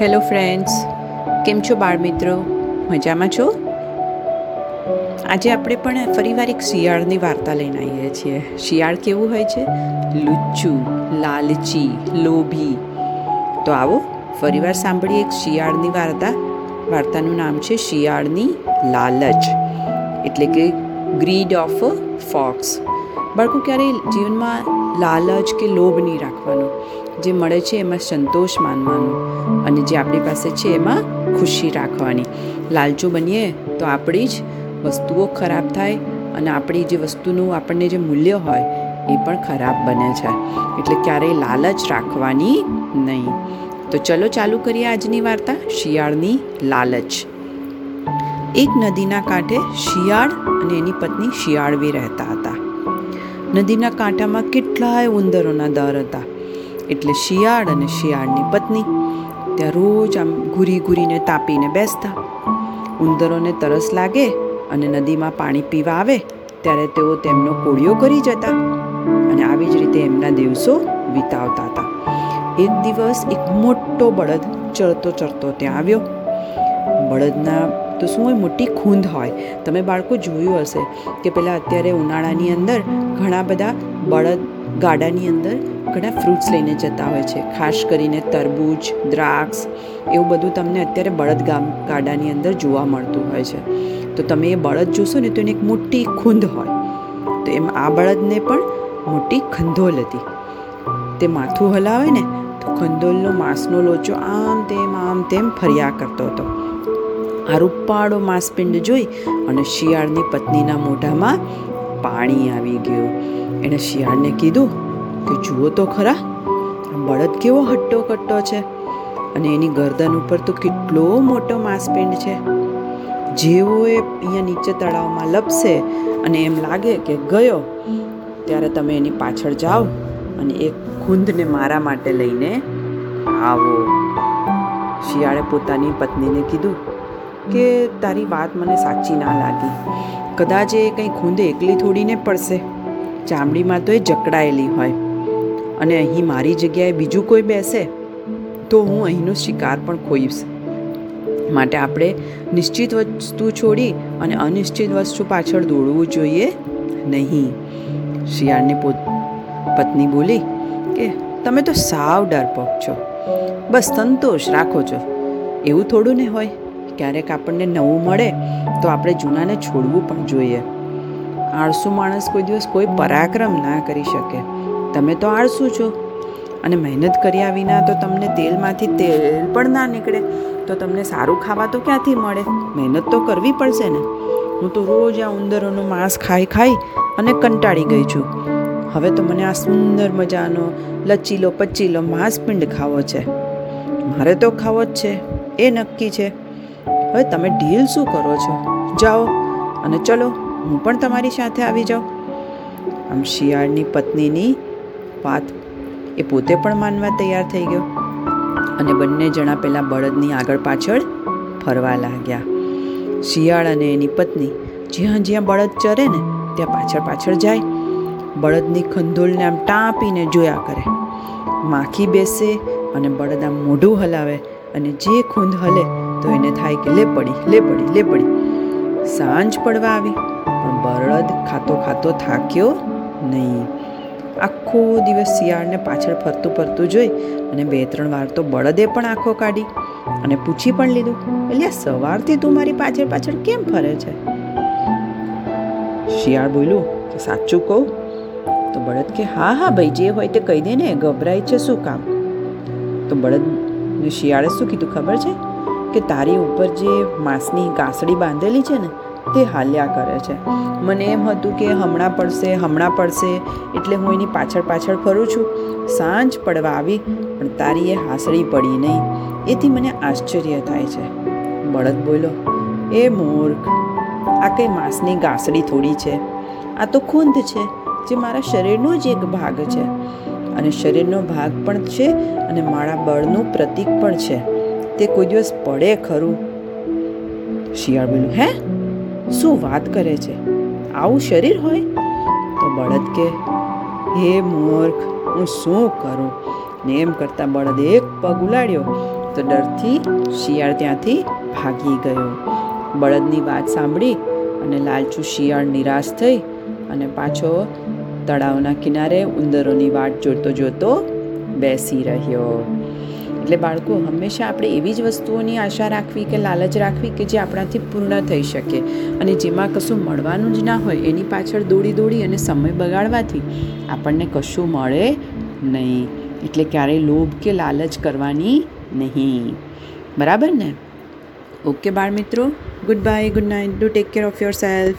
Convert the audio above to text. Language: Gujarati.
હેલો ફ્રેન્ડ્સ કેમ છો બાળ મિત્રો? મજામાં છો? આજે આપણે પણ ફરીવાર એક શિયાળની વાર્તા લઈને આવીએ છીએ. શિયાળ કેવું હોય છે? લુચ્ચું, લાલચી, લોભી. તો આવો, ફરીવાર સાંભળીએ એક શિયાળની વાર્તા. વાર્તાનું નામ છે શિયાળની લાલચ. એટલે કે ગ્રીડ ઓફ ફોક્સ. બાળકો, ક્યારેય જીવનમાં લાલચ કે લોભ નહીં રાખવાનો. જે મળે છે એમાં સંતોષ માનવાનો અને જે આપણી પાસે છે એમાં ખુશી રાખવાની. લાલચું બનીએ તો આપણી જ વસ્તુઓ ખરાબ થાય અને આપણી જે વસ્તુનું આપણને જે મૂલ્ય હોય એ પણ ખરાબ બને છે. એટલે ક્યારેય લાલચ રાખવાની નહીં. તો ચલો ચાલુ કરીએ આજની વાર્તા, શિયાળની લાલચ. એક નદીના કાંઠે શિયાળ અને એની પત્ની શિયાળવી રહેતા હતા. નદીના કાંઠામાં કેટલાય ઉંદરોના દર હતા. એટલે શિયાળ અને શિયાળની પત્ની. ત્યાં રોજ આમ ઘૂરી ઘૂરીને તાપીને બેસતા. ઉંદરોને તરસ લાગે અને નદીમાં પાણી પીવા આવે, ત્યારે તેઓ તેમનો કોળિયો કરી જતા અને આવી જ રીતે એમના દિવસો વિતાવતા હતા. એક દિવસ એક મોટો બળદ ચરતો ચરતો ત્યાં આવ્યો. બળદના તો શું હોય, મોટી ખૂંદ હોય. તમે બાળકો જોયું હશે કે પહેલાં અત્યારે ઉનાળાની અંદર ઘણા બધા બળદ ગાડાની અંદર ઘણા ફ્રૂટ્સ લઈને જતા હોય છે. ખાસ કરીને તરબૂચ, દ્રાક્ષ એવું બધું તમને અત્યારે બળદ ગાડાની અંદર જોવા મળતું હોય છે. તો તમે એ બળદ જોશો ને તો એની એક મોટી ખૂંદ હોય. તો એમ આ બળદને પણ મોટી ખંધોલ હતી. તે માથું હલાવે ને તો ખંધોલનો માંસનો લોચો આમ તેમ આમ તેમ ફર્યા કરતો હતો. આ રૂપાળો માંસપિંડ જોઈ અને શિયાળની પત્નીના મોઢામાં પાણી આવી ગયું. એણે શિયાળને કીધું કે, જુઓ તો ખરા બળદ કેવો હટ્ટો કટ્ટો છે અને એની ગરદન ઉપર તો કેટલો મોટો માંસપિંડ છે. જેવો એ અહીંયા નીચે તળાવમાં લપસે અને એમ લાગે કે ગયો, ત્યારે તમે એની પાછળ જાઓ અને એ ખૂંદને મારા માટે લઈને આવો. શિયાળે પોતાની પત્નીને કીધું કે તારી વાત મને સાચી ના લાગી. કદાચ એ કંઈ ખૂંદ એકલી થોડીને પડશે. ચામડીમાં તો એ જકડાયેલી હોય. અને અહીં મારી જગ્યાએ બીજું કોઈ બેસે, તો હું અહીંનો શિકાર પણ ખોઈશ. માટે આપણે નિશ્ચિત વસ્તુ છોડી અને અનિશ્ચિત વસ્તુ પાછળ દોડવું જોઈએ નહીં. શિયાળની પોત પત્ની બોલી કે તમે તો સાવ ડરપોક છો. બસ સંતોષ રાખો છો. એવું થોડું ને હોય. ક્યારેક આપણને નવું મળે, તો આપણે જૂનાને છોડવું પણ જોઈએ. આળસુ માણસ કોઈ દિવસ કોઈ પરાક્રમ ના કરી શકે. તમે તો આળસુ છો. અને મહેનત કર્યા વિના તો તમને તેલમાંથી તેલ પણ ના નીકળે, તો તમને સારું ખાવા તો ક્યાંથી મળે? મહેનત તો કરવી પડશે ને. હું તો રોજ આ ઉંદરોનું માંસ ખાઈ ખાઈ અને કંટાળી ગઈ છું. હવે તો મને આ સુંદર મજાનો લચીલો પચીલો માંસપિંડ ખાવો છે. મારે તો ખાવો જ છે. એ નક્કી છે. હવે તમે ઢીલ શું કરો છો? જાઓ અને ચલો, હું પણ તમારી સાથે આવી જાઉં. આમ શિયાળની પત્નીની વાત એ પોતે પણ માનવા તૈયાર થઈ ગયો. અને બંને જણા પહેલાં બળદની આગળ પાછળ ફરવા લાગ્યા. શિયાળ અને એની પત્ની જ્યાં જ્યાં બળદ ચરે ને, ત્યાં પાછળ પાછળ જાય. બળદની ખંધોલને આમ ટાંપીને જોયા કરે. માખી બેસે અને બળદ આમ મોઢું હલાવે અને જે ખૂંદ હલે તો એને થાય કે લે પડી લે પડી લે પડી. સાંજ પડવા આવી, પણ બળદ ખાતો ખાતો થાક્યો નહીં. આખો દિવસ શિયાળને પાછળ ફરતું ફરતું જોઈ અને બે ત્રણ વાર તો બળદે પણ આંખો કાઢી અને પૂછી પણ લીધું એટલે સવારથી તું મારી પાછળ પાછળ કેમ ફરે છે? શિયાળ બોલ્યું કે, સાચું કહું? તો બળદ કે, હા હા, ભાઈ, જે હોય તે કહી દે ને, ગભરાય છે શું કામ? તો બળદ શિયાળે શું કીધું ખબર છે? કે તારી ઉપર જે માંસની ગાંસડી બાંધેલી છે ને, તે હાલ્યા કરે છે. મને એમ હતું કે હમણાં પડશે હમણાં પડશે, એટલે હું એની પાછળ પાછળ ફરું છું. સાંજ પડવા આવી, પણ તારી એ હાસડી પડી નહીં. એથી મને આશ્ચર્ય થાય છે. બળદ બોલો એ મૂર્ખ, આ કંઈ માંસની ગાંસડી થોડી છે? આ તો ખૂંદ છે, જે મારા શરીરનો જ એક ભાગ છે. અને શરીરનો ભાગ પણ છે અને મારા બળનું પ્રતીક પણ છે. તે કોઈ દિવસ પડે ખરું? શિયાળ બોલ્યું, હે? શું વાત કરે છે? આવું શરીર હોય? તો બળદ કે, હે મૂર્ખ, હું શું કરું? ને એમ કરતાં બળદે એક પગ ઉલાડ્યો તો ડરથી શિયાળ ત્યાંથી ભાગી ગયો. બળદની વાત સાંભળી અને લાલચુ શિયાળ નિરાશ થઈ અને પાછો તળાવના કિનારે ઉંદરોની વાટ જોતો જોતો બેસી રહ્યો. એટલે બાળકો, હંમેશા આપણે એવી જ વસ્તુઓની આશા રાખવી કે લાલચ રાખવી કે જે આપણાથી પૂર્ણ થઈ શકે. અને જેમાં કશું મળવાનું જ ના હોય, એની પાછળ દોડી દોડી અને સમય બગાડવાથી આપણને કશું મળે નહીં. એટલે ક્યારેય લોભ કે લાલચ કરવાની નહીં. બરાબર ને? ઓકે બાળ મિત્રો good bye, good night, do take care of yourself